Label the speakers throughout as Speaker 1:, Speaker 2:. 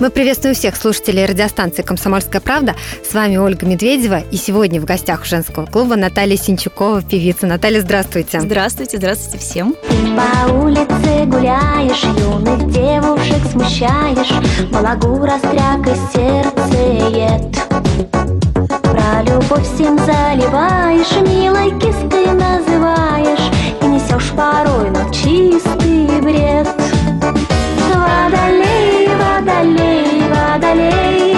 Speaker 1: Мы приветствуем всех слушателей радиостанции «Комсомольская правда». С вами Ольга Медведева. И сегодня в гостях женского клуба Наталья Синчукова, певица. Наталья, здравствуйте.
Speaker 2: Здравствуйте, здравствуйте всем.
Speaker 3: По улице гуляешь, юных девушек смущаешь, Балагура стряк и сердцеет. Про любовь всем заливаешь, милой киской называешь, И несешь порой, но чистый бред. Водолей, водолей, водолей,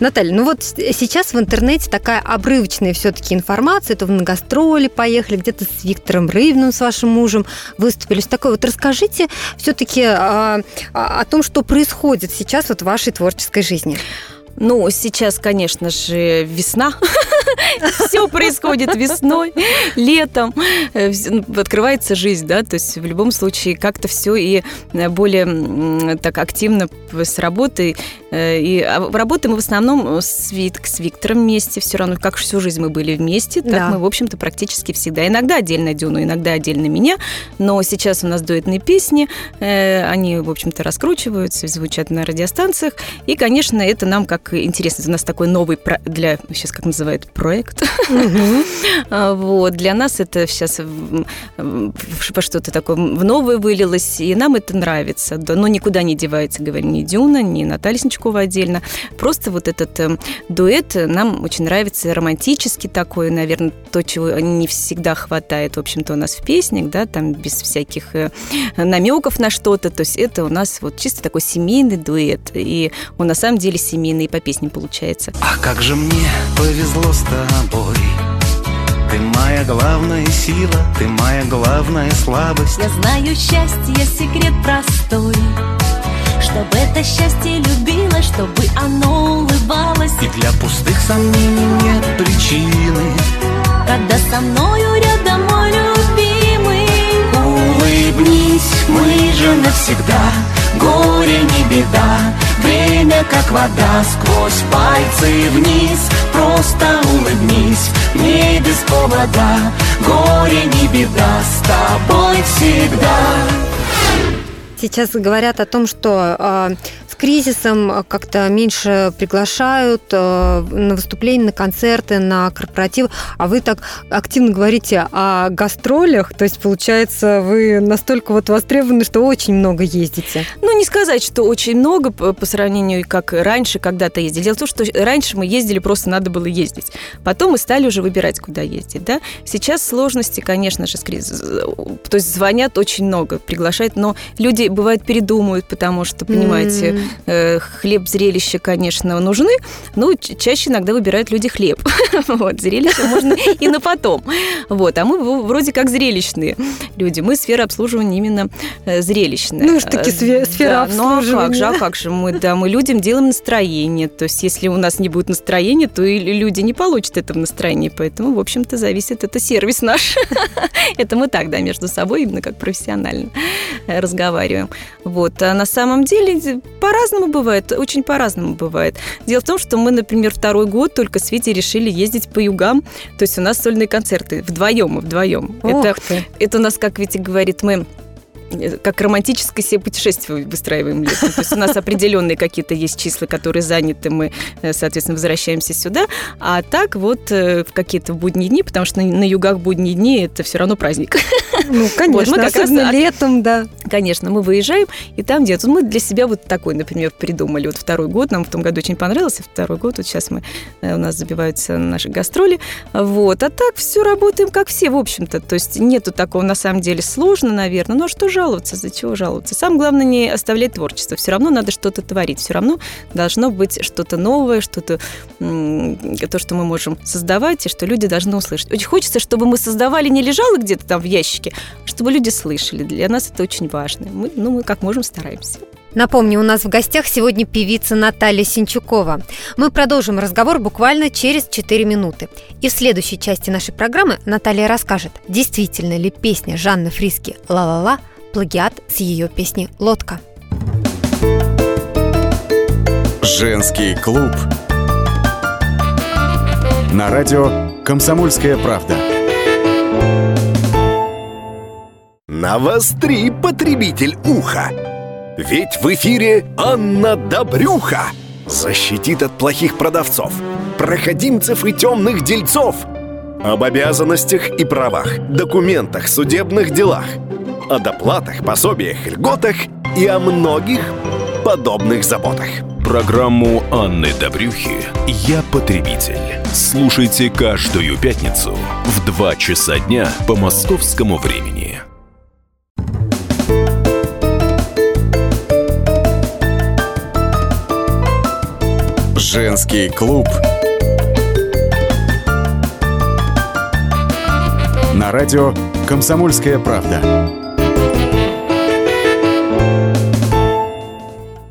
Speaker 1: Наталья, ну вот сейчас в интернете такая обрывочная все-таки информация, то вы на гастроли поехали, где-то с Виктором Рыбным, с вашим мужем выступили. С такой вот расскажите все-таки о том, что происходит сейчас вот в вашей творческой жизни.
Speaker 2: Ну, сейчас, конечно же, весна. Все происходит весной, летом. Э, ну, Открывается жизнь, да, то есть в любом случае как-то все и э, более так активно с работой. Э, И а, работаем мы в основном с, Вик, с Виктором вместе, все равно, как всю жизнь мы были вместе, так
Speaker 1: Да.
Speaker 2: мы, в общем-то, практически всегда. Иногда отдельно Дюну, иногда отдельно меня, но сейчас у нас дуэтные песни, они, в общем-то, раскручиваются, звучат на радиостанциях, и, конечно, это нам как интересно. Это у нас такой новый про- для сейчас как называют проект. А, Вот для нас это сейчас во что-то такое в новое вылилось, и нам это нравится. Но никуда не девается, говорю, ни Дюна, ни Наталья Сничкова отдельно. Просто вот этот э, дуэт нам очень нравится, романтический такой, наверное, то, чего не всегда хватает, в общем-то, у нас в песнях, да, там без всяких намеков на что-то. То есть это у нас вот чисто такой семейный дуэт, и он на самом деле семейный и по песням получается.
Speaker 4: А как же мне повезло с тобой? Ты моя главная сила, ты моя главная слабость.
Speaker 3: Я знаю счастье, секрет простой. Чтобы это счастье любило, чтобы оно улыбалось.
Speaker 4: И для пустых сомнений нет причины.
Speaker 3: Когда со мною рядом мой любимый.
Speaker 4: Улыбнись, мы же навсегда. Горе не беда Время как вода Сквозь пальцы вниз. Просто улыбнись Мне без повода. Горе не беда С тобой всегда.
Speaker 1: Сейчас говорят о том, что э, кризисом э, как-то меньше приглашают э, на выступления, на концерты, на корпоративы, а вы так активно говорите о гастролях, то есть, получается, вы настолько вот востребованы, что очень много ездите.
Speaker 2: Ну, не сказать, что очень много по, сравнению, как раньше когда-то ездили. Дело в том, что раньше мы ездили, просто надо было ездить. Потом мы стали уже выбирать, куда ездить, да. Сейчас сложности, конечно же, с кризисом. То есть звонят очень много, приглашают, но люди, бывает, передумают, потому что, понимаете, хлеб, зрелище, конечно, нужны, но чаще иногда выбирают люди хлеб. Вот, зрелище можно и на потом. Вот, а мы вроде как зрелищные люди. Мы сфера обслуживания именно э, зрелищная.
Speaker 1: Ну, уж таки
Speaker 2: Э,
Speaker 1: сфера
Speaker 2: да, Ну, а как же,
Speaker 1: обслуживания.
Speaker 2: а как же мы, да, мы людям делаем настроение. То есть, если у нас не будет настроения, то и люди не получат этого настроения. Поэтому, в общем-то, зависит, это сервис наш. Это мы так, да, между собой, именно как профессионально э, разговариваем. Вот. А на самом деле по-разному бывает, очень по-разному бывает. Дело в том, что мы, например, второй год только с Витей решили ездить по югам. То есть у нас сольные концерты вдвоем и вдвоем. Это,
Speaker 1: Ух ты.
Speaker 2: это у нас, как Витя говорит, мы как романтическое себе путешествие выстраиваем летом. То есть у нас определенные какие-то есть числа, которые заняты, мы, э, соответственно, возвращаемся сюда. А так вот э, в какие-то будние дни, потому что на, на югах будние дни это все равно праздник.
Speaker 1: Ну, конечно,
Speaker 2: раз
Speaker 1: особенно
Speaker 2: от-
Speaker 1: летом, да.
Speaker 2: Конечно, мы выезжаем, и там где-то мы для себя вот такой, например, придумали. Вот второй год, нам в том году очень понравился, второй год, вот сейчас мы, э, у нас забиваются наши гастроли. Вот, а так все работаем как все, в общем-то. То есть нету такого, на самом деле, сложно, наверное. А что жаловаться, за чего жаловаться? Самое главное не оставлять творчество. Все равно надо что-то творить, все равно должно быть что-то новое, что-то, то, что мы можем создавать, и что люди должны услышать. Очень хочется, чтобы мы создавали, не лежало где-то там в ящике, а чтобы люди слышали. Для нас это очень важно. Мы, ну, мы как можем стараемся.
Speaker 1: Напомню, у нас в гостях сегодня певица Наталья Синчукова. Мы продолжим разговор буквально через 4 минуты. И в следующей части нашей программы Наталья расскажет, действительно ли песня Жанны Фриски «Ла-ла-ла» плагиат с ее песни «Лодка».
Speaker 5: Женский клуб. На радио «Комсомольская правда».
Speaker 6: Навостри, потребитель уха! Ведь в эфире Анна Добрюха защитит от плохих продавцов, проходимцев и темных дельцов, об обязанностях и правах, документах, судебных делах, о доплатах, пособиях, льготах и о многих подобных заботах.
Speaker 7: Программу Анны Добрюхи «Я потребитель». Слушайте каждую пятницу в 2 часа дня по московскому времени.
Speaker 5: Женский клуб. На радио «Комсомольская правда».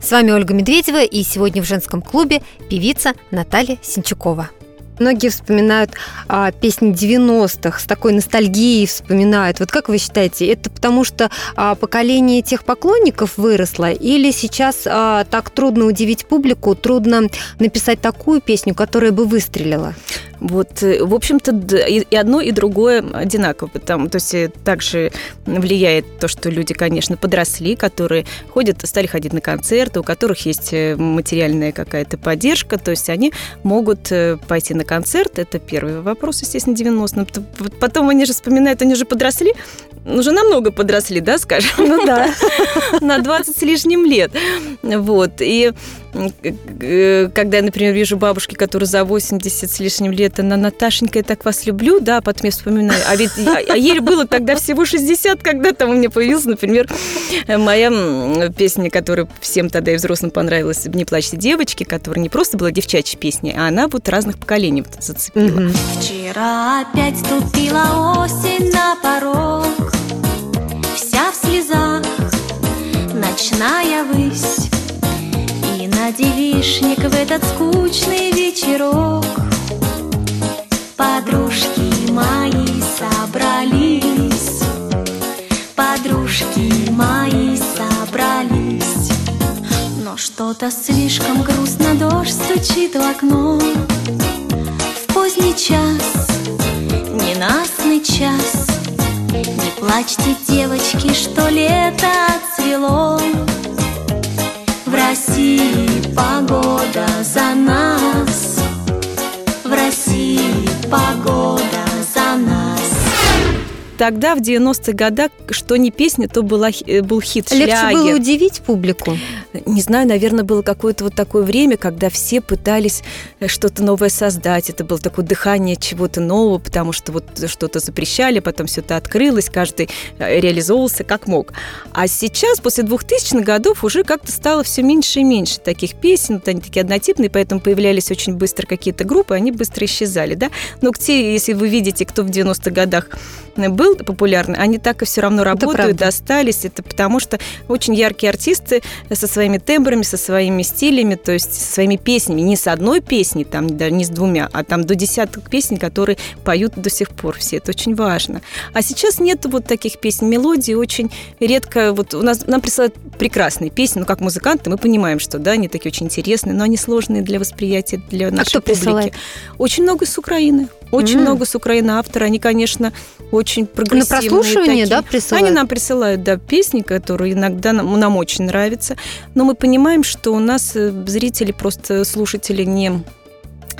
Speaker 1: С вами Ольга Медведева и сегодня в женском клубе певица Наталья Синчукова. Многие вспоминают а, песни 90-х, с такой ностальгией вспоминают. Вот как вы считаете, это потому что а, поколение тех поклонников выросло, или сейчас а, так трудно удивить публику, трудно написать такую песню, которая бы выстрелила?
Speaker 2: Вот, э, в общем-то, и одно, и другое одинаково. Потому, то есть э, также влияет то, что люди, конечно, подросли, которые ходят, стали ходить на концерты, у которых есть э, материальная какая-то поддержка, то есть они могут пойти на концерт. Это первый вопрос, естественно, 90 Потом они же вспоминают, они же подросли, уже намного подросли, да, скажем?
Speaker 1: Ну да.
Speaker 2: на 20 с лишним лет. Вот. И когда я, например, вижу бабушки, которые за 80 с лишним лет, она, Наташенька, я так вас люблю, да, потом я вспоминаю. А ведь а- а ей было тогда всего 60, когда там у меня появилась, например, э, моя песня, которая всем тогда и взрослым понравилась, «Не плачьте, девочки», которая не просто была девчачья песня, а она вот разных поколений вот зацепила.
Speaker 1: Мгм.
Speaker 3: Вчера опять ступила осень на порог Вся в слезах, ночная высь И на девишник в этот скучный вечерок Подружки мои собрались Подружки мои собрались Но что-то слишком грустно, дождь стучит в окно в поздний час, ненастный час. Не плачьте, девочки, что лето отцвело. России погода за нас. В России погода
Speaker 2: Тогда, в 90-х годах, что не песня, то была, э, был хит,
Speaker 1: Легче
Speaker 2: шлягер.
Speaker 1: было удивить публику.
Speaker 2: Не знаю, наверное, было какое-то вот такое время, когда все пытались э, что-то новое создать. Это было такое дыхание чего-то нового, потому что вот что-то запрещали, потом все это открылось, каждый э, реализовывался как мог. А сейчас, после 2000-х годов, уже как-то стало все меньше и меньше таких песен, вот они такие однотипные, поэтому появлялись очень быстро какие-то группы, они быстро исчезали, да. Но те, если вы видите, кто в 90-х годах был популярны, они так и все равно работают,
Speaker 1: правда.
Speaker 2: остались. Это потому что очень яркие артисты со своими тембрами, со своими стилями, то есть со своими песнями. Не с одной песней, там, да, не с двумя, а там до десяток песен, которые поют до сих пор все. Это очень важно. А сейчас нет вот таких песен. Мелодии очень редко... Вот у нас нам присылают прекрасные песни, ну, как музыканты, мы понимаем, что, да, они такие очень интересные, но они сложные для восприятия, для нашей
Speaker 1: А кто
Speaker 2: публики.
Speaker 1: присылает?
Speaker 2: Очень много с Украины. Очень
Speaker 1: М.
Speaker 2: много с Украины авторы. Они, конечно, очень
Speaker 1: На
Speaker 2: прогрессивные.
Speaker 1: прослушивание,
Speaker 2: такие.
Speaker 1: да, присылают?
Speaker 2: Они нам присылают, да, песни, которые иногда нам, нам очень нравятся. Но мы понимаем, что у нас э, зрители, просто слушатели не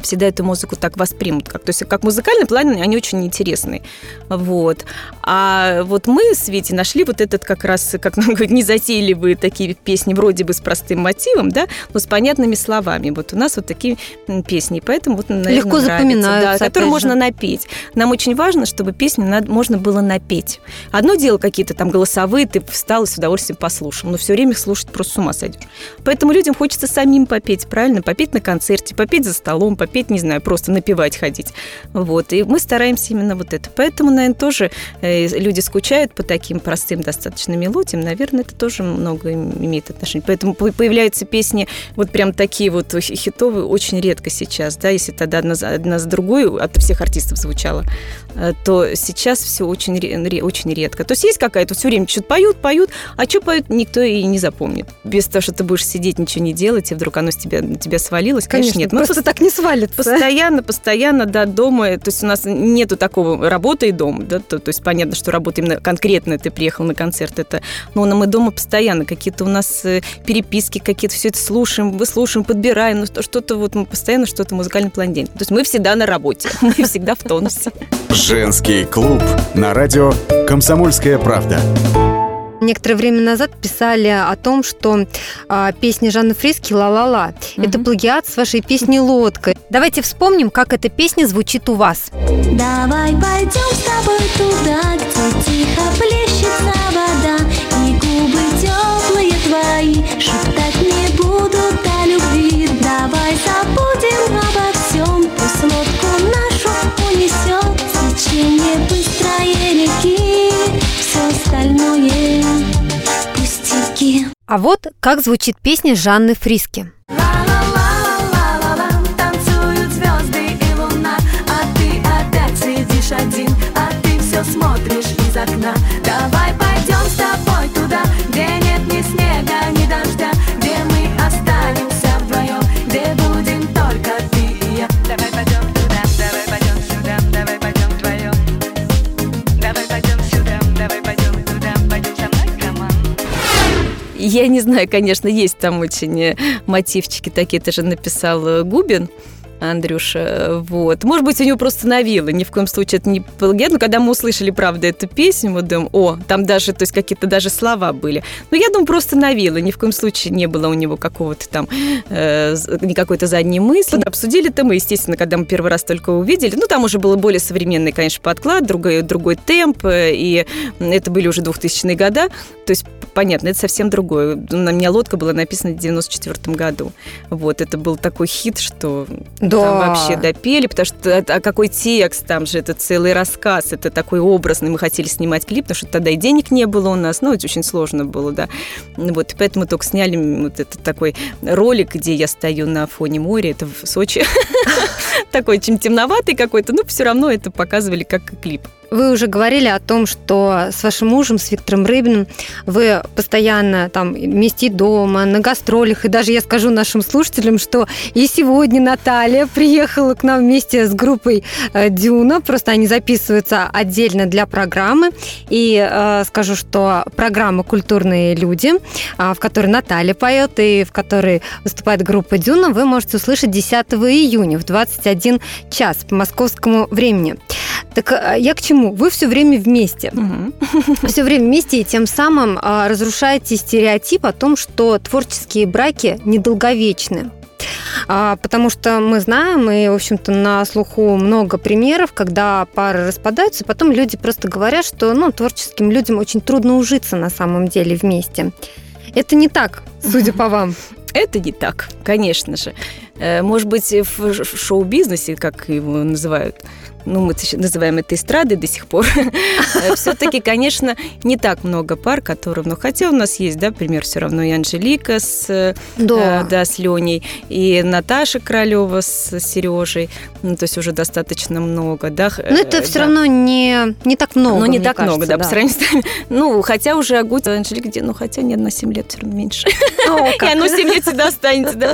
Speaker 2: всегда эту музыку так воспримут. Как, то есть как музыкальный план они очень интересные. Вот. А вот мы с Витей нашли вот этот как раз, как нам говорят, незатейливые такие песни вроде бы с простым мотивом, да, но с понятными словами. Вот у нас вот такие песни. Поэтому вот, наверное,
Speaker 1: Легко запоминаются,
Speaker 2: Да, которые можно напеть. Нам очень важно, чтобы песни надо- можно было напеть. Одно дело какие-то там голосовые, ты встал и с удовольствием послушал, но все время их слушать просто с ума сойдешь. Поэтому людям хочется самим попеть, правильно? Попеть на концерте, попеть за столом, попеть, не знаю, просто напевать ходить. Вот. И мы стараемся именно вот это. Поэтому, наверное, тоже э, люди скучают по таким простым достаточно мелодиям. Наверное, это тоже много им- имеет отношение. Поэтому по- появляются песни вот прям такие вот хи- хитовые очень редко сейчас, да, если тогда одна одна за другой от всех артистов звучала, э, то сейчас все очень, очень редко. То есть есть какая-то, все время что-то поют, поют, а что поют, никто и не запомнит. Без того, что ты будешь сидеть, ничего не делать, и вдруг оно с тебя, на тебя свалилось, конечно,
Speaker 1: Конечно,
Speaker 2: нет. Мы
Speaker 1: просто так не свалится.
Speaker 2: Постоянно, постоянно, да, дома. То есть у нас нету такого работа и дом, да, то, то есть понятно, что работа именно конкретно ты приехал на концерт, это, но мы дома постоянно, какие-то у нас э, переписки, какие-то все это слушаем, выслушаем, подбираем, ну что- что-то вот мы постоянно что-то музыкальный план день. То есть мы всегда на работе, мы всегда в тонусе.
Speaker 5: Женский клуб на радио «Комсомольская правда».
Speaker 1: Некоторое время назад писали о том, что а, песня Жанны Фриски «Ла-ла-ла» это
Speaker 2: Мгм.
Speaker 1: плагиат с вашей песни «Лодка». Давайте вспомним, как эта песня звучит у вас.
Speaker 3: Давай пойдем с тобой туда, где тихо плещется вода И губы теплые твои шептать не будут о любви Давай забудем обо всем, пусть лодку нашу унесет Течение быстрое реки, остальное пустяки.
Speaker 1: А вот как звучит песня Жанны Фриски.
Speaker 3: Ла-ла-ла-ла-ла-ла, танцуют звезды Я
Speaker 2: не знаю, конечно, есть там очень э, мотивчики такие, это же написал э, Губин. Андрюша, вот. Может быть, у него просто навило, ни в коем случае это не плагиат, но когда мы услышали, правда, эту песню, мы думаем, о, там даже, то есть какие-то даже слова были. Но я думаю, просто навило, ни в коем случае не было у него какого-то там, э, никакой-то задней мысли. Обсудили-то мы, естественно, когда мы первый раз только увидели, ну, там уже было более современный, конечно, подклад, другой, другой темп, э, и это были уже 2000-е года, то есть, понятно, это совсем другое. На меня лодка была написана в 94 году. Вот, это был такой хит, что
Speaker 1: Да.
Speaker 2: там вообще допели, потому что это- а какой текст, там же это целый рассказ, это такой образный. Мы хотели снимать клип, потому что тогда и денег не было у нас, ну, это очень сложно было, да. Вот, и поэтому только сняли вот этот такой ролик, где я стою на фоне моря, это в Сочи. Такой очень темноватый какой-то, но все равно это показывали как клип.
Speaker 1: Вы уже говорили о том, что с вашим мужем, с Виктором Рыбиным, вы постоянно там вместе дома, на гастролях, и даже я скажу нашим слушателям, что и сегодня Наталья приехала к нам вместе с группой э, Дюна, просто они записываются отдельно для программы, и э, скажу, что программа «Культурные люди», а, в которой Наталья поет и в которой выступает группа Дюна, вы можете услышать 10 июня в 21 час по московскому времени. Так э, я к чему? Вы все время вместе.
Speaker 2: Мгм.
Speaker 1: Все время вместе и тем самым а, разрушаете стереотип о том, что творческие браки недолговечны. А, Потому что мы знаем, и, в общем-то, на слуху много примеров, когда пары распадаются, и потом люди просто говорят, что ну, творческим людям очень трудно ужиться на самом деле вместе. Это не так, судя по вам.
Speaker 2: Это не так, конечно же. Э, Может быть, в шоу-бизнесе, как его называют, ну, мы называем это эстрадой до сих пор, все-таки, конечно, не так много пар, которые, ну, хотя у нас есть, да, пример все равно и Анжелика с, э,
Speaker 1: Да.
Speaker 2: да, с Леней, и Наташа Королева с Сережей, ну, то есть уже достаточно много, да.
Speaker 1: Но это
Speaker 2: э,
Speaker 1: все
Speaker 2: да.
Speaker 1: равно не, не так много.
Speaker 2: Ну, не так много, да, по сравнению с нами. Ну, хотя уже Агут, Анжелика, где, ну, хотя нет, на 7 лет все равно меньше.
Speaker 1: О,
Speaker 2: И
Speaker 1: как.
Speaker 2: оно 7 лет всегда останется, да.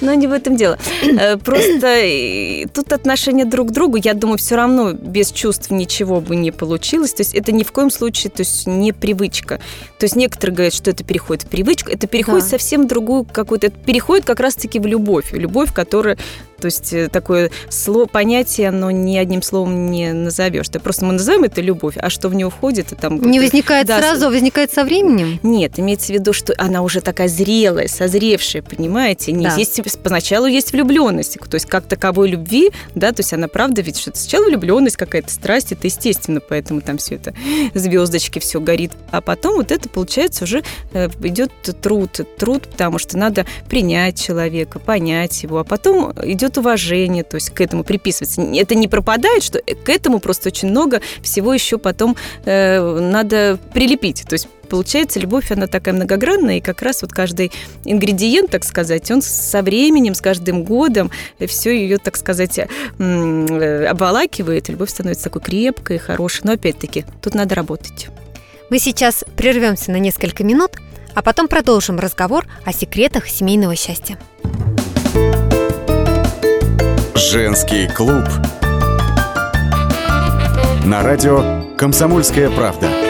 Speaker 2: Но не в этом дело. Э, Просто э, тут отношение друг к другу, я думаю, все равно без чувств ничего бы не получилось. То есть это ни в коем случае, то есть не привычка. То есть некоторые говорят, что это переходит в привычку, это переходит
Speaker 1: Да.
Speaker 2: совсем другую какую-то, это переходит как раз-таки в любовь. Любовь, которая то есть э, такое слово, понятие, оно ни одним словом не назовешь. Да просто мы называем это любовь, а что в нее входит, и там...
Speaker 1: Не возникает
Speaker 2: да,
Speaker 1: сразу, а возникает со временем.
Speaker 2: нет, имеется в виду, что она уже такая зрелая, созревшая, понимаете? Не
Speaker 1: Да.
Speaker 2: есть поначалу есть влюбленность, то есть как таковой любви, да, то есть она правда ведь что сначала влюбленность какая-то страсть, это естественно, поэтому там все это звездочки все горит, а потом вот это получается уже э, идет труд, труд, потому что надо принять человека, понять его, а потом идет уважение, то есть к этому приписывается. Это не пропадает, что к этому просто очень много всего еще потом э, надо прилепить, то есть получается, любовь, она такая многогранная, и как раз вот каждый ингредиент, так сказать, он со временем, с каждым годом все ее, так сказать, э, обволакивает, и любовь становится такой крепкой, хорошей. Но опять-таки, тут надо работать.
Speaker 1: Мы сейчас прервемся на несколько минут, а потом продолжим разговор о секретах семейного счастья.
Speaker 5: Женский клуб. На радио «Комсомольская правда».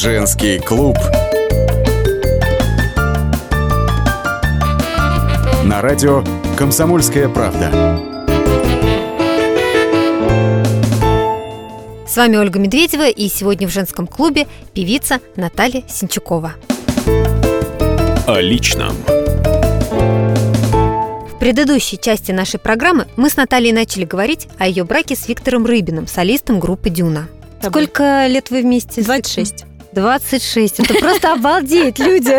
Speaker 5: Женский клуб. На радио «Комсомольская правда».
Speaker 1: С вами Ольга Медведева, и сегодня в женском клубе певица Наталья Синчукова.
Speaker 7: О личном
Speaker 1: В предыдущей части нашей программы мы с Натальей начали говорить о ее браке с Виктором Рыбиным, солистом группы «Дюна». Сколько лет вы вместе? с
Speaker 2: 26.
Speaker 1: 26. Это просто обалдеть, люди.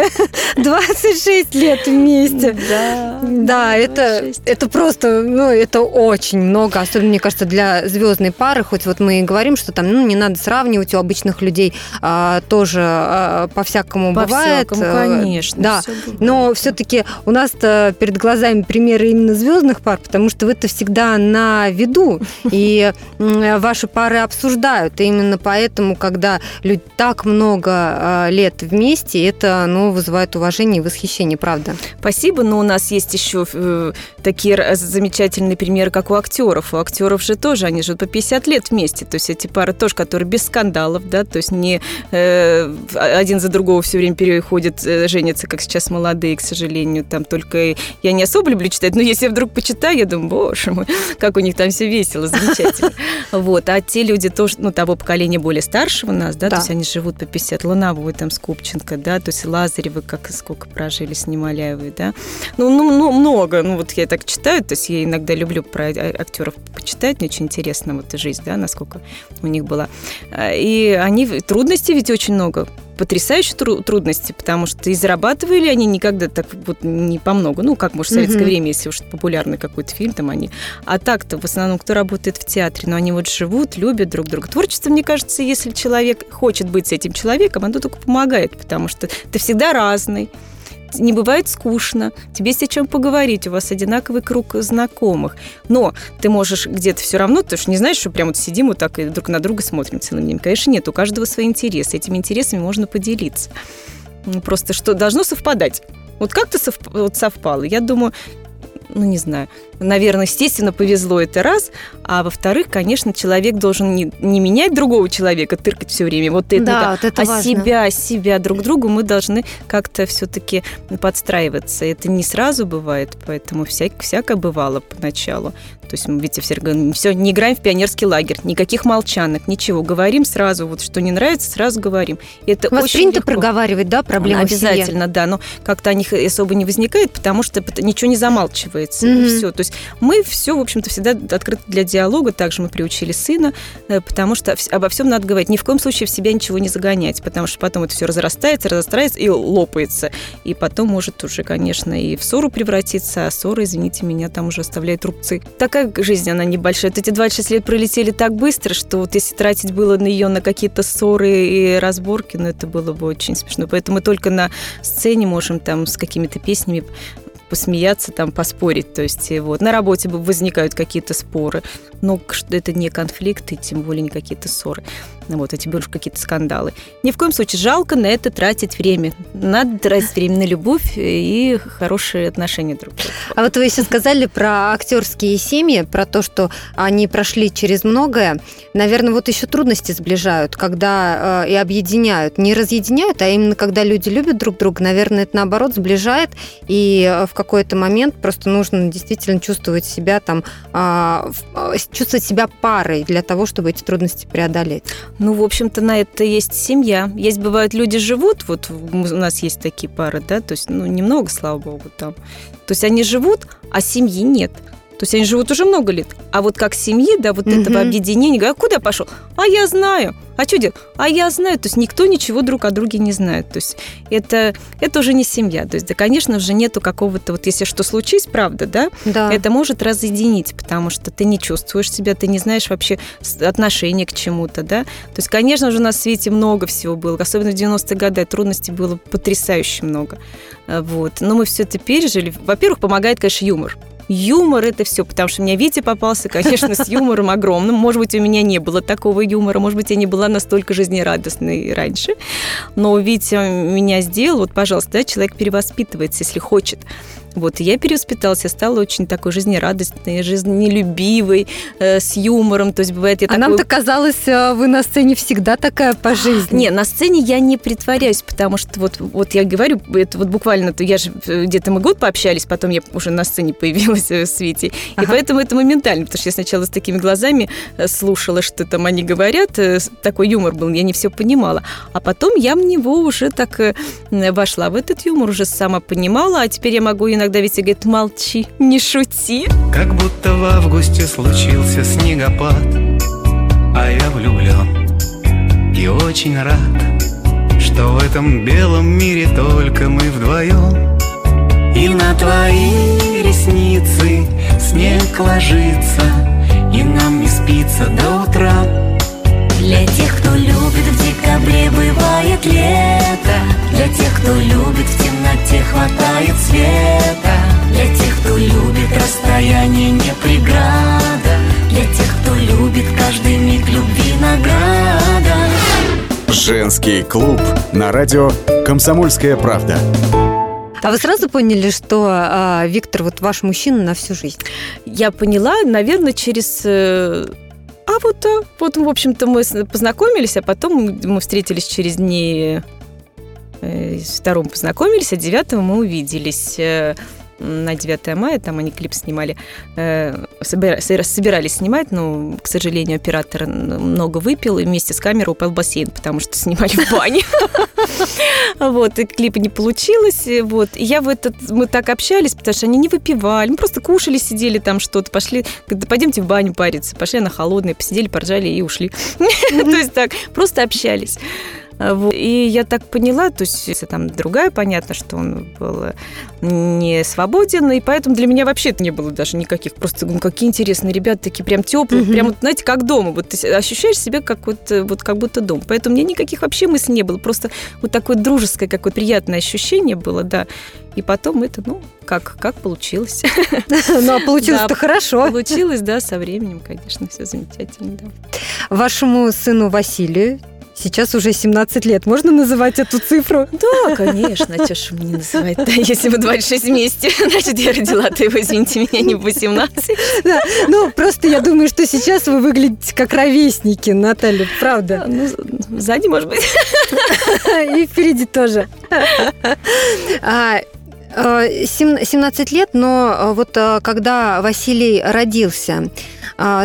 Speaker 1: 26 лет вместе.
Speaker 2: Да.
Speaker 1: Да, это,
Speaker 2: 26.
Speaker 1: это просто, ну, это очень много, особенно, мне кажется, для звездной пары, хоть вот мы и говорим, что там, ну, не надо сравнивать, у обычных людей а, тоже а, по-всякому бывает.
Speaker 2: По-всякому,
Speaker 1: э,
Speaker 2: конечно.
Speaker 1: Да,
Speaker 2: всё бывает.
Speaker 1: но все-таки у нас перед глазами примеры именно звездных пар, потому что вы-то всегда на виду, и ваши пары обсуждают. И именно поэтому, когда люди так много много а, лет вместе, это, ну, вызывает уважение и восхищение, правда?
Speaker 2: Спасибо, но у нас есть еще э, такие замечательные примеры, как у актеров. У актеров же тоже, они живут по 50 лет вместе. То есть эти пары тоже, которые без скандалов, да, то есть не э, один за другого все время переходят, э, женятся, как сейчас молодые, к сожалению. Там только я не особо люблю читать, но если я вдруг почитаю, я думаю, боже мой, как у них там все весело, замечательно. Вот. А те люди тоже, ну, того поколения более старшего нас,
Speaker 1: Да.
Speaker 2: то есть они живут по 50, Луновой, там, Скупченко, да, то есть Лазаревы, как сколько прожили, Снималяевы, да. Ну, ну, ну, много, ну, вот я так читаю, то есть я иногда люблю про а- актеров почитать, мне очень интересно вот жизнь, да, насколько у них была. А, И они, трудностей ведь очень много, потрясающие тру- трудности, потому что и зарабатывали они никогда так вот не по много. Ну, как, может, в советское
Speaker 1: Мгм.
Speaker 2: время, если уж популярный какой-то фильм, там они. А так-то в основном, кто работает в театре, но они вот живут, любят друг друга. Творчество, мне кажется, если человек хочет быть с этим человеком, оно только помогает, потому что ты всегда разный. Не бывает скучно, тебе есть о чем поговорить, у вас одинаковый круг знакомых. Но ты можешь где-то все равно, ты же не знаешь, что прямо вот сидим вот так и друг на друга смотрим целым днем. Конечно, нет, у каждого свои интересы, этими интересами можно поделиться. Просто что должно совпадать. Вот как-то совп- вот совпало. Я думаю, ну, не знаю, наверное, естественно, повезло это раз, а во-вторых, конечно, человек должен не, не менять другого человека, тыркать все время, вот это,
Speaker 1: Да, вот это
Speaker 2: а
Speaker 1: важно.
Speaker 2: себя, себя друг другу мы должны как-то все-таки подстраиваться. Это не сразу бывает, поэтому всяк, всякое бывало поначалу. То есть мы, видите, все говорим, все, не играем в пионерский лагерь, никаких молчанок, ничего. Говорим сразу, вот что не нравится, сразу говорим. Это
Speaker 1: У вас
Speaker 2: очень
Speaker 1: принято
Speaker 2: легко.
Speaker 1: проговаривать, да, проблемы?
Speaker 2: Обязательно, да, но как-то о них особо не возникает, потому что ничего не замалчивается. И все. То есть мы все, в общем-то, всегда открыты для диалога. Также мы приучили сына, э, потому что обо всем надо говорить. Ни в коем случае в себя ничего не загонять, потому что потом это все разрастается, разрастается и лопается. И потом может уже, конечно, и в ссору превратиться, а ссора, извините меня, там уже оставляет рубцы. Такая жизнь, она небольшая. Вот эти 26 лет пролетели так быстро, что вот если тратить было на ее на какие-то ссоры и разборки, ну, это было бы очень смешно. Поэтому мы только на сцене можем там с какими-то песнями посмеяться, там, поспорить. То есть вот на работе возникают какие-то споры, но это не конфликты, тем более не какие-то ссоры. Ну Вот, эти больше какие-то скандалы. Ни в коем случае жалко на это тратить время. Надо тратить время на любовь и хорошие отношения друг к другу.
Speaker 1: А вот вы еще сказали про актерские семьи, про то, что они прошли через многое. Наверное, вот еще трудности сближают, когда э, и объединяют. Не разъединяют, а именно когда люди любят друг друга, наверное, это наоборот сближает. И э, в какой-то момент просто нужно действительно чувствовать себя там, в- а, чувствовать себя парой для того, чтобы эти трудности преодолеть.
Speaker 2: Ну, в общем-то, на это есть семья. Есть, бывают, люди живут, вот у нас есть такие пары, да, то есть, ну, немного, слава богу, там. То есть они живут, а семьи нет. То есть они живут уже много лет. А вот как семьи, да, вот
Speaker 1: Мгм.
Speaker 2: этого объединения, а куда пошел? А я знаю. А что делать? А я знаю. То есть никто ничего друг о друге не знает. То есть это, это уже не семья. То есть, да, конечно же, нету какого-то, вот если что случись, правда, да,
Speaker 1: Да.
Speaker 2: это может разъединить, потому что ты не чувствуешь себя, ты не знаешь вообще отношения к чему-то, да. То есть, конечно же, на свете много всего было, особенно в 90-е годы трудностей было потрясающе много. А, Вот. Но мы все это пережили. Во-первых, помогает, конечно, юмор. Юмор это все, потому что у меня Витя попался, конечно, с юмором огромным. Может быть, у меня не было такого юмора, может быть, я не была настолько жизнерадостной раньше. Но Витя меня сделал, вот, пожалуйста, да, человек перевоспитывается, если хочет. Вот, и я перевоспиталась, я стала очень такой жизнерадостной, жизнелюбивой, э, с юмором. То есть, бывает, я
Speaker 1: А
Speaker 2: такой...
Speaker 1: нам-то казалось, э, вы на сцене всегда такая по жизни.
Speaker 2: Не, на сцене я не притворяюсь, потому что вот, вот я говорю, это вот буквально, то я же э, где-то мы год пообщались, потом я уже на сцене появилась э, с Витей. И
Speaker 1: Ага.
Speaker 2: поэтому это моментально, потому что я сначала с такими глазами э, слушала, что там они говорят, э, такой юмор был, я не все понимала. А потом я в него уже так э, вошла в этот юмор, уже сама понимала, а теперь я могу иногда Витя говорит, молчи, не шути.
Speaker 4: Как будто в августе случился снегопад А я влюблен и очень рад Что в этом белом мире только мы вдвоем И на твои ресницы снег ложится И нам не спится до утра
Speaker 3: Для тех, кто любит в декабре бывает лето Для тех, кто любит в темноте хватает света Для тех, кто любит расстояние не преграда Для тех, кто любит каждый миг любви награда
Speaker 5: Женский клуб на радио «Комсомольская правда».
Speaker 1: А вы сразу поняли, что а, Виктор вот ваш мужчина на всю жизнь?
Speaker 2: Я поняла, наверное, через... э, А вот, а, вот, в общем-то, мы познакомились, а потом мы встретились через дни... э, С вторым познакомились, а девятого мы увиделись. На 9 мая, там они клип снимали, э, собира- собира- собирались снимать, но, к сожалению, оператор много выпил и вместе с камерой упал в бассейн, потому что снимали в бане. Вот, и клипа не получилось. Вот, и я в этот... Мы так общались, потому что они не выпивали, мы просто кушали, сидели там что-то, пошли, говорят, «Да пойдемте в баню париться. Пошли на холодное, посидели, поржали и ушли. То есть так, просто общались. А, вот. И я так поняла, то есть если там другая, понятно, что он был э, не свободен, и поэтому для меня вообще не было даже никаких, просто ну, какие интересные ребята, такие прям теплые,
Speaker 1: Мгм.
Speaker 2: прям, вот, знаете, как дома, вот ты ощущаешь себя как вот, э, вот как будто дом. Поэтому мне никаких вообще мыслей не было, просто вот такое дружеское, какое приятное ощущение было, да. И потом это, ну, как, как получилось.
Speaker 1: Ну, а получилось-то
Speaker 2: Да.
Speaker 1: хорошо.
Speaker 2: Получилось, да, со временем, конечно, все замечательно, да.
Speaker 1: Вашему сыну Василию сейчас уже 17 лет. Можно называть эту цифру?
Speaker 2: Да, конечно, а ж мне называть да, Если мы 26 вместе, значит, я родила-то его, извините меня, не в 18.
Speaker 1: Да. Ну, просто я думаю, что сейчас вы выглядите как ровесники, Наталья, правда.
Speaker 2: Ну, сзади, может быть.
Speaker 1: И впереди тоже. А, э, 17 лет, но э, вот э, когда Василий родился, а,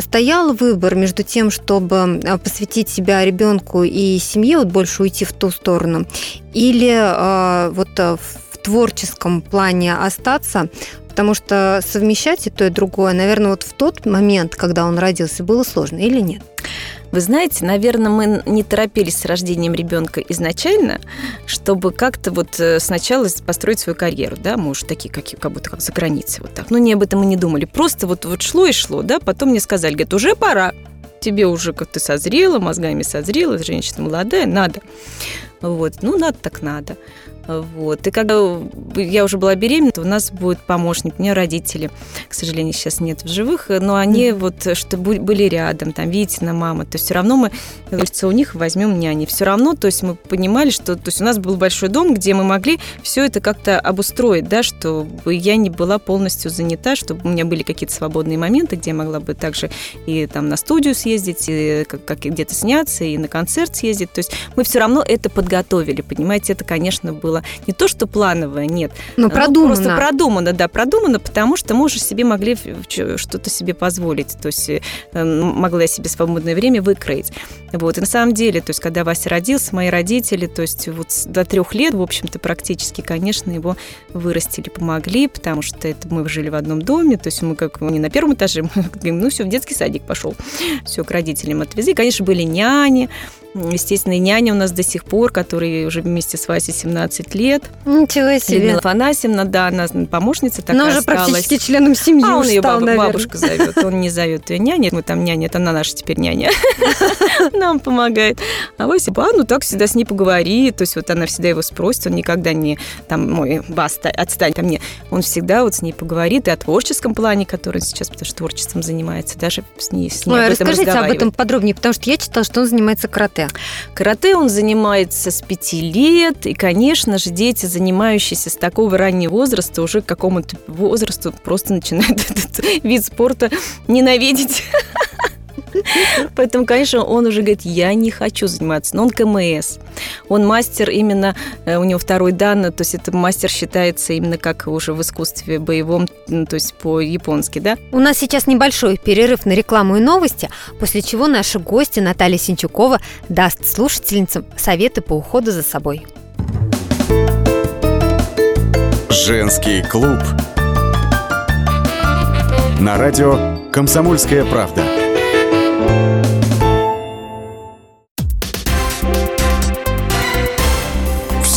Speaker 1: стоял выбор между тем, чтобы э, посвятить себя ребенку и семье, вот больше уйти в ту сторону, или э, вот в творческом плане остаться, потому что совмещать и то, и другое, наверное, вот в тот момент, когда он родился, было сложно или нет?
Speaker 2: Вы знаете, наверное, мы не торопились с рождением ребенка изначально, чтобы как-то вот э, сначала построить свою карьеру, да, мы уже такие, как, как будто как за границей вот так. Ну, не об этом мы не думали, просто вот, вот шло и шло, да, потом мне сказали, говорят, уже пора, тебе уже как ты созрела, мозгами созрела, женщина молодая, надо. Вот, ну, надо так надо. Вот. И когда я уже была беременна, то у нас будет помощник. У меня родители, к сожалению, сейчас нет в живых, но они вот, что были рядом, там, Витина мама, то есть все равно мы, кажется, у них возьмем няни. Все равно, то есть мы понимали, что, то есть у нас был большой дом, где мы могли все это как-то обустроить, да, чтобы я не была полностью занята, чтобы у меня были какие-то свободные моменты, где я могла бы также и там на студию съездить, и как, как где-то сняться, и на концерт съездить. То есть мы все равно это подготовили, понимаете, это, конечно, было не то, что плановое, нет,
Speaker 1: Ну,
Speaker 2: оно
Speaker 1: продумано.
Speaker 2: Просто продумано, да, продумано, потому что мы уже себе могли что-то себе позволить. То есть э, могла я себе свободное время выкроить. Вот. И на самом деле, то есть когда Вася родился, мои родители, то есть вот до трех лет, в общем-то, практически, конечно, его вырастили, помогли, потому что это мы жили в одном доме, то есть мы как не на первом этаже, мы говорим, ну все, в детский садик пошел. Все, к родителям отвезли. Конечно, были няни, Естественно, и няня у нас до сих пор, которая уже вместе с Васей 17 лет.
Speaker 1: Ничего себе.
Speaker 2: Людмила Афанасьевна, да, она помощница такая
Speaker 1: Но уже
Speaker 2: осталась.
Speaker 1: практически членом семьи
Speaker 2: А он ее баб- бабушка зовет, он не зовет ее няня. Мы там няня, это она наша теперь няня. Нам помогает. А Вася, а, ну так всегда с ней поговори. То есть вот она всегда его спросит, он никогда не там, мой, баста, отстань там, не. Он всегда вот с ней поговорит и о творческом плане, который он сейчас, потому что творчеством занимается, даже с ней, с ней
Speaker 1: Ой,
Speaker 2: об этом
Speaker 1: расскажите об этом подробнее, потому что я читала, что он занимается карате.
Speaker 2: Карате он занимается с пяти лет, и, конечно же, дети, занимающиеся с такого раннего возраста, уже к какому-то возрасту просто начинают этот вид спорта ненавидеть. Поэтому, конечно, он уже говорит, я не хочу заниматься. Но он КМС. Он мастер именно, э, у него второй дан, то есть это мастер считается именно как уже в искусстве боевом, то есть по-японски, да?
Speaker 1: У нас сейчас небольшой перерыв на рекламу и новости, после чего наши гости Наталья Синчукова даст слушательницам советы по уходу за собой.
Speaker 5: Женский клуб. На радио «Комсомольская правда».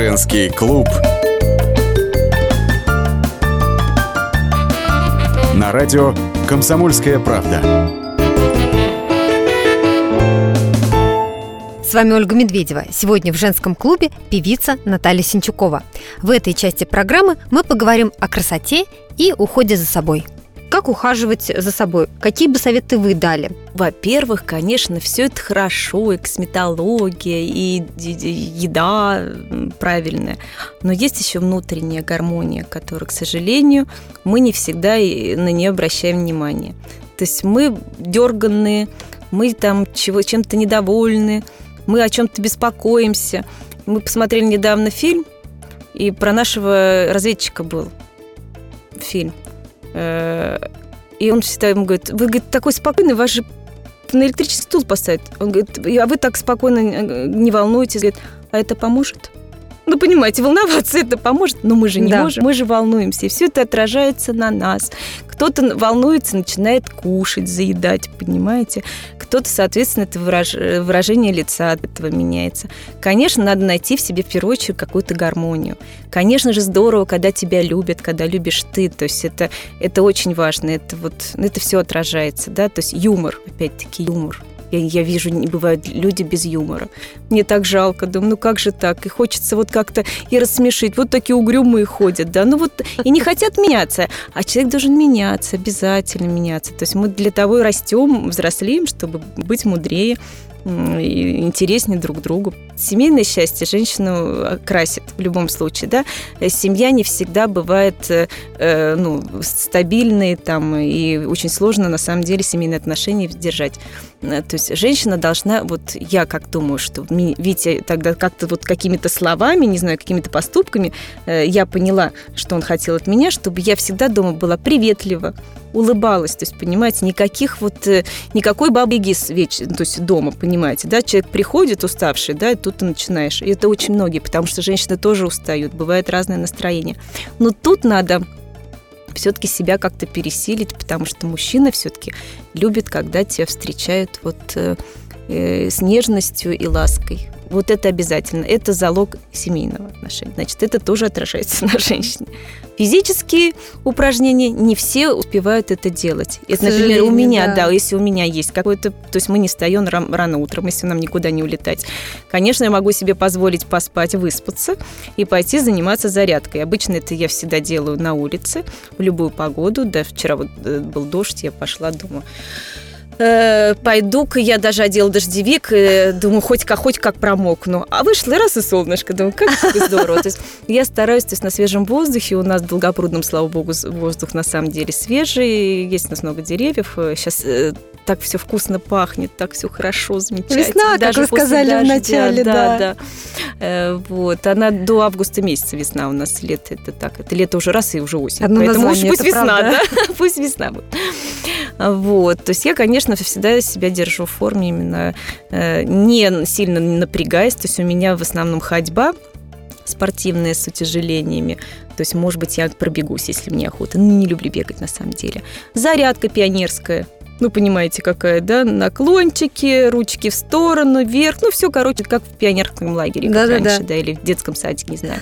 Speaker 5: Женский клуб. На радио «Комсомольская правда».
Speaker 1: С вами Ольга Медведева. Сегодня в женском клубе певица Наталья Синчукова. В этой части программы мы поговорим о красоте и уходе за собой. Как ухаживать за собой? Какие бы советы вы дали?
Speaker 2: Во-первых, конечно, все это хорошо, и косметология, и еда правильная. Но есть еще внутренняя гармония, которую, к сожалению, мы не всегда на нее обращаем внимание. То есть мы дерганные, мы там чего, чем-то недовольны, мы о чем-то беспокоимся. Мы посмотрели недавно фильм, и про нашего разведчика был фильм. Э, И он всегда ему говорит, вы, говорит, такой спокойный, вас же на электрический стул поставят. Он говорит, а вы так спокойно э, не волнуетесь. Говорит, а это поможет? Ну, понимаете, волноваться это поможет, но мы же не
Speaker 1: Да.
Speaker 2: можем, мы же волнуемся, и все это отражается на нас. Кто-то волнуется, начинает кушать, заедать, понимаете? Кто-то, соответственно, это выраж- выражение лица от этого меняется. Конечно, надо найти в себе в первую очередь какую-то гармонию. Конечно же, здорово, когда тебя любят, когда любишь ты. То есть это, это очень важно. Это вот это все отражается, да. То есть юмор, опять-таки юмор. Я, я вижу, не бывают люди без юмора. Мне так жалко, думаю, ну как же так? И хочется вот как-то и рассмешить. Вот такие угрюмые ходят, да. Ну вот и не хотят меняться. А человек должен меняться, обязательно меняться. То есть мы для того и растем, взрослеем, чтобы быть мудрее, интереснее друг другу. Семейное счастье женщину красит в любом случае, да. Э, Семья не всегда бывает э, э, ну, стабильной там, и очень сложно на самом деле семейные отношения держать. Э, То есть женщина должна, вот я как думаю, что Витя тогда как-то вот какими-то словами, не знаю, какими-то поступками, э, я поняла, что он хотел от меня, чтобы я всегда дома была приветлива, улыбалась, то есть, понимаете, никаких вот, э, никакой бабы-яги с то есть дома, понимаете, да, человек приходит уставший, да, и тут ты начинаешь, и это очень многие, потому что женщины тоже устают, бывает разное настроение, но тут надо все-таки себя как-то пересилить, потому что мужчина все-таки любит, когда тебя встречают вот э, э, с нежностью и лаской. Вот это обязательно. Это залог семейного отношения. Значит, это тоже отражается на женщине. Физические упражнения не все успевают это делать. Это, например, у меня,
Speaker 1: да.
Speaker 2: да. если у меня есть какой-то... То есть мы не встаем ран- рано утром, если нам никуда не улетать. Конечно, я могу себе позволить поспать, выспаться и пойти заниматься зарядкой. Обычно это я всегда делаю на улице в любую погоду. Да, вчера вот э, был дождь, я пошла, думаю, «Э, пойду-ка я даже одела дождевик, э, думаю, хоть как, хоть как промокну. А вышла раз и солнышко, думаю, как это здорово. То есть я стараюсь, то есть на свежем воздухе, у нас в Долгопрудном, слава богу, воздух на самом деле свежий, есть у нас много деревьев, сейчас так все вкусно пахнет, так все хорошо, замечательно.
Speaker 1: Весна, как
Speaker 2: Даже
Speaker 1: вы сказали в
Speaker 2: дождя,
Speaker 1: начале, да.
Speaker 2: да. Э, Вот, она до августа месяца весна у нас, лето это так, это лето уже раз и уже осень.
Speaker 1: Одно
Speaker 2: Поэтому уж пусть
Speaker 1: это
Speaker 2: весна,
Speaker 1: правда.
Speaker 2: да, пусть весна будет. Вот, то есть я, конечно, всегда себя держу в форме именно э, не сильно напрягаясь, то есть у меня в основном ходьба спортивная с утяжелениями. То есть, может быть, я пробегусь, если мне охота. Ну, не люблю бегать на самом деле. Зарядка пионерская. Ну, понимаете, какая, да? Наклончики, ручки в сторону, вверх. Ну, все, короче, как в пионерском лагере, как
Speaker 1: Да-да-да.
Speaker 2: раньше, да, или в детском садике, не знаю.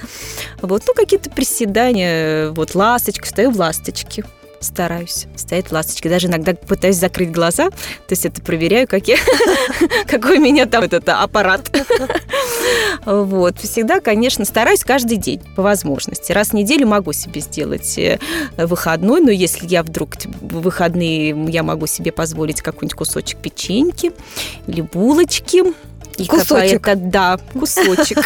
Speaker 2: Вот, ну, какие-то приседания, вот, ласточка, стою в ласточке. Стараюсь стоять в ласточке. Даже иногда пытаюсь закрыть глаза. То есть это проверяю, как я, какой у меня там этот аппарат. Вот. Всегда, конечно, стараюсь каждый день по возможности. Раз в неделю могу себе сделать э, выходной, но если я вдруг в выходные я могу себе позволить какой-нибудь кусочек печеньки или булочки. И
Speaker 1: Кусочек.
Speaker 2: какая-то- да, кусочек.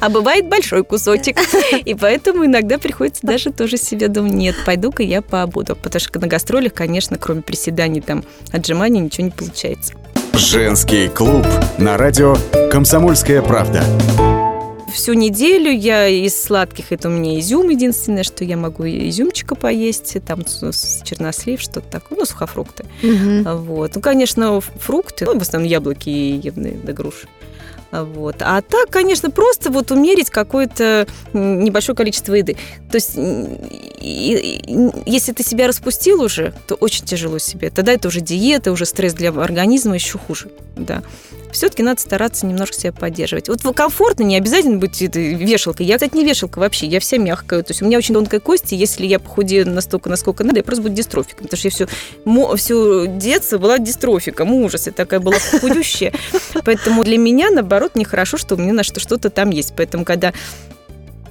Speaker 2: А бывает большой кусочек. И поэтому иногда приходится даже тоже себе думать, нет, пойду-ка я побуду. Потому что на гастролях, конечно, кроме приседаний, там, отжиманий, ничего не получается.
Speaker 5: Женский клуб на радио «Комсомольская правда».
Speaker 2: Всю неделю я из сладких, это у меня изюм единственное, что я могу изюмчика поесть, там чернослив, что-то такое, ну, сухофрукты.
Speaker 1: Мгм.
Speaker 2: Вот. Ну, конечно, фрукты, ну, в основном яблоки и ягоды да груши. Вот. А так, конечно, просто вот умерить какое-то небольшое количество еды. То есть, если ты себя распустил уже, то очень тяжело себе. Тогда это уже диета, уже стресс для организма, еще хуже. Да. Все-таки надо стараться немножко себя поддерживать. Вот комфортно, не обязательно быть вешалкой. Я, кстати, не вешалка вообще, я вся мягкая. То есть у меня очень тонкая кость, и если я похудею настолько, насколько надо, я просто буду дистрофиком. Потому что я все, все детство была дистрофиком. Ужас, я такая была худющая. Поэтому для меня, наоборот, нехорошо, что у меня на что- что-то там есть. Поэтому, когда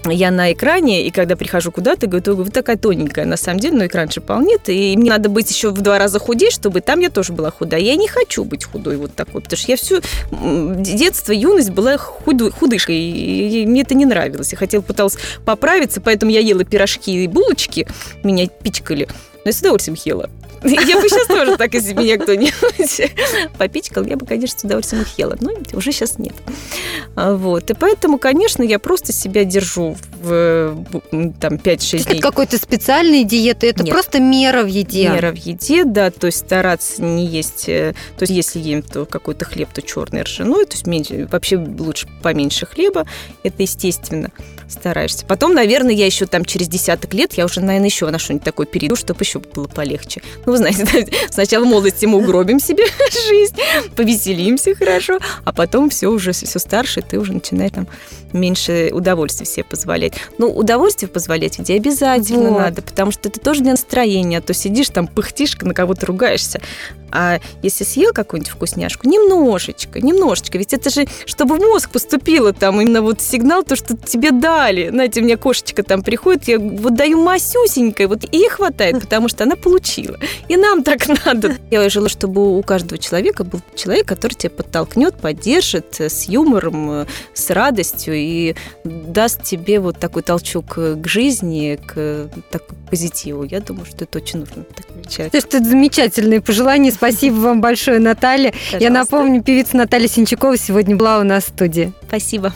Speaker 2: я на экране, и когда прихожу куда-то, говорю, «Ой, вы такая тоненькая, на самом деле, но экран же полнит, и мне надо быть еще в два раза худее, чтобы там я тоже была худая. Я не хочу быть худой вот такой, потому что я все детство, юность была худышкой, и мне это не нравилось. Я хотела, пыталась поправиться, поэтому я ела пирожки и булочки, меня пичкали, но я с удовольствием ела. Я бы сейчас тоже так, если меня кто-нибудь попичкал, я бы, конечно, с удовольствием их ела, но уже сейчас нет. А, Вот. И поэтому, конечно, я просто себя держу в бу- там 5-6
Speaker 1: То есть
Speaker 2: дней.
Speaker 1: это какой-то специальной диеты, это
Speaker 2: Нет.
Speaker 1: просто мера в еде.
Speaker 2: Мера в еде, да, то есть стараться не есть, э, то есть если ем то какой-то хлеб, то черный ржаной, то есть меньше, вообще лучше поменьше хлеба, это естественно стараешься. Потом, наверное, я еще там через десяток лет, я уже, наверное, еще на что-нибудь такое перейду, чтобы еще было полегче. Ну, вы знаете, сначала в молодости мы угробим себе жизнь, повеселимся хорошо, а потом все уже, все старше, ты уже начинаешь там меньше удовольствия себе позволять. Ну, удовольствие позволять ведь обязательно
Speaker 1: Вот.
Speaker 2: надо, потому что это тоже для настроения, а то сидишь там, пыхтишь, на кого-то ругаешься. А если съел какую-нибудь вкусняшку, немножечко, немножечко, ведь это же, чтобы в мозг поступило там именно вот сигнал, то, что тебе дали. Знаете, у меня кошечка там приходит, я вот даю масюсенькой, вот ей хватает, потому что она получила. И нам так надо. Я желаю, чтобы у каждого человека был человек, который тебя подтолкнет, поддержит э, с юмором, э, с радостью и даст тебе вот такой толчок к жизни, к э, такому позитиву. Я думаю, что это очень нужно. Такой человек.
Speaker 1: То, что это замечательные пожелания. Спасибо вам большое, Наталья. Я
Speaker 2: Пожалуйста.
Speaker 1: напомню, певица Наталья Синчакова сегодня была у нас в студии.
Speaker 2: Спасибо.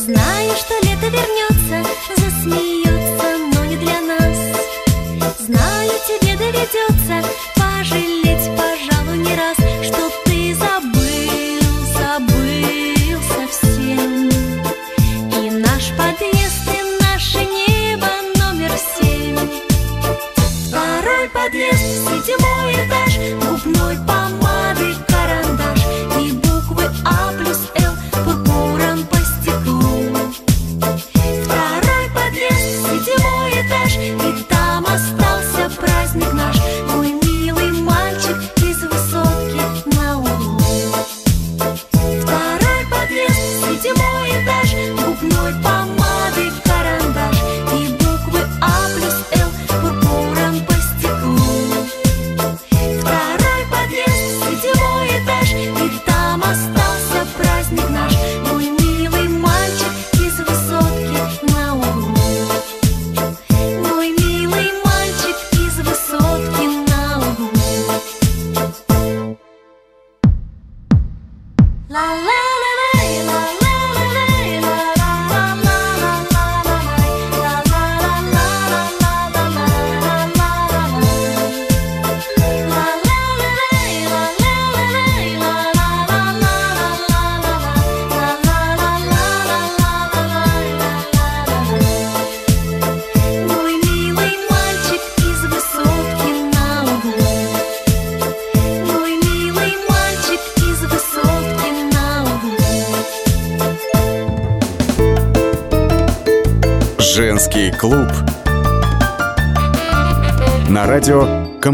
Speaker 3: Знаю, что лето вернется, засмеется, но не для нас. Знаю, тебе доведется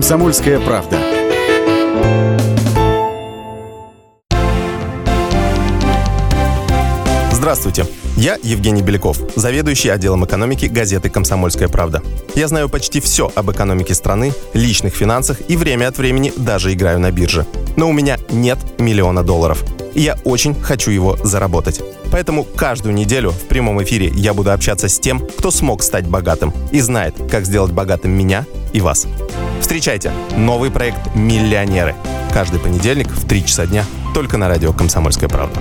Speaker 5: «Комсомольская правда».
Speaker 8: Здравствуйте, я Евгений Беляков, заведующий отделом экономики газеты «Комсомольская правда». Я знаю почти все об экономике страны, личных финансах и время от времени даже играю на бирже. Но у меня нет миллиона долларов. И я очень хочу его заработать. Поэтому каждую неделю в прямом эфире я буду общаться с тем, кто смог стать богатым и знает, как сделать богатым меня и вас. Встречайте новый проект «Миллионеры». Каждый понедельник в 3 часа дня только на радио «Комсомольская правда».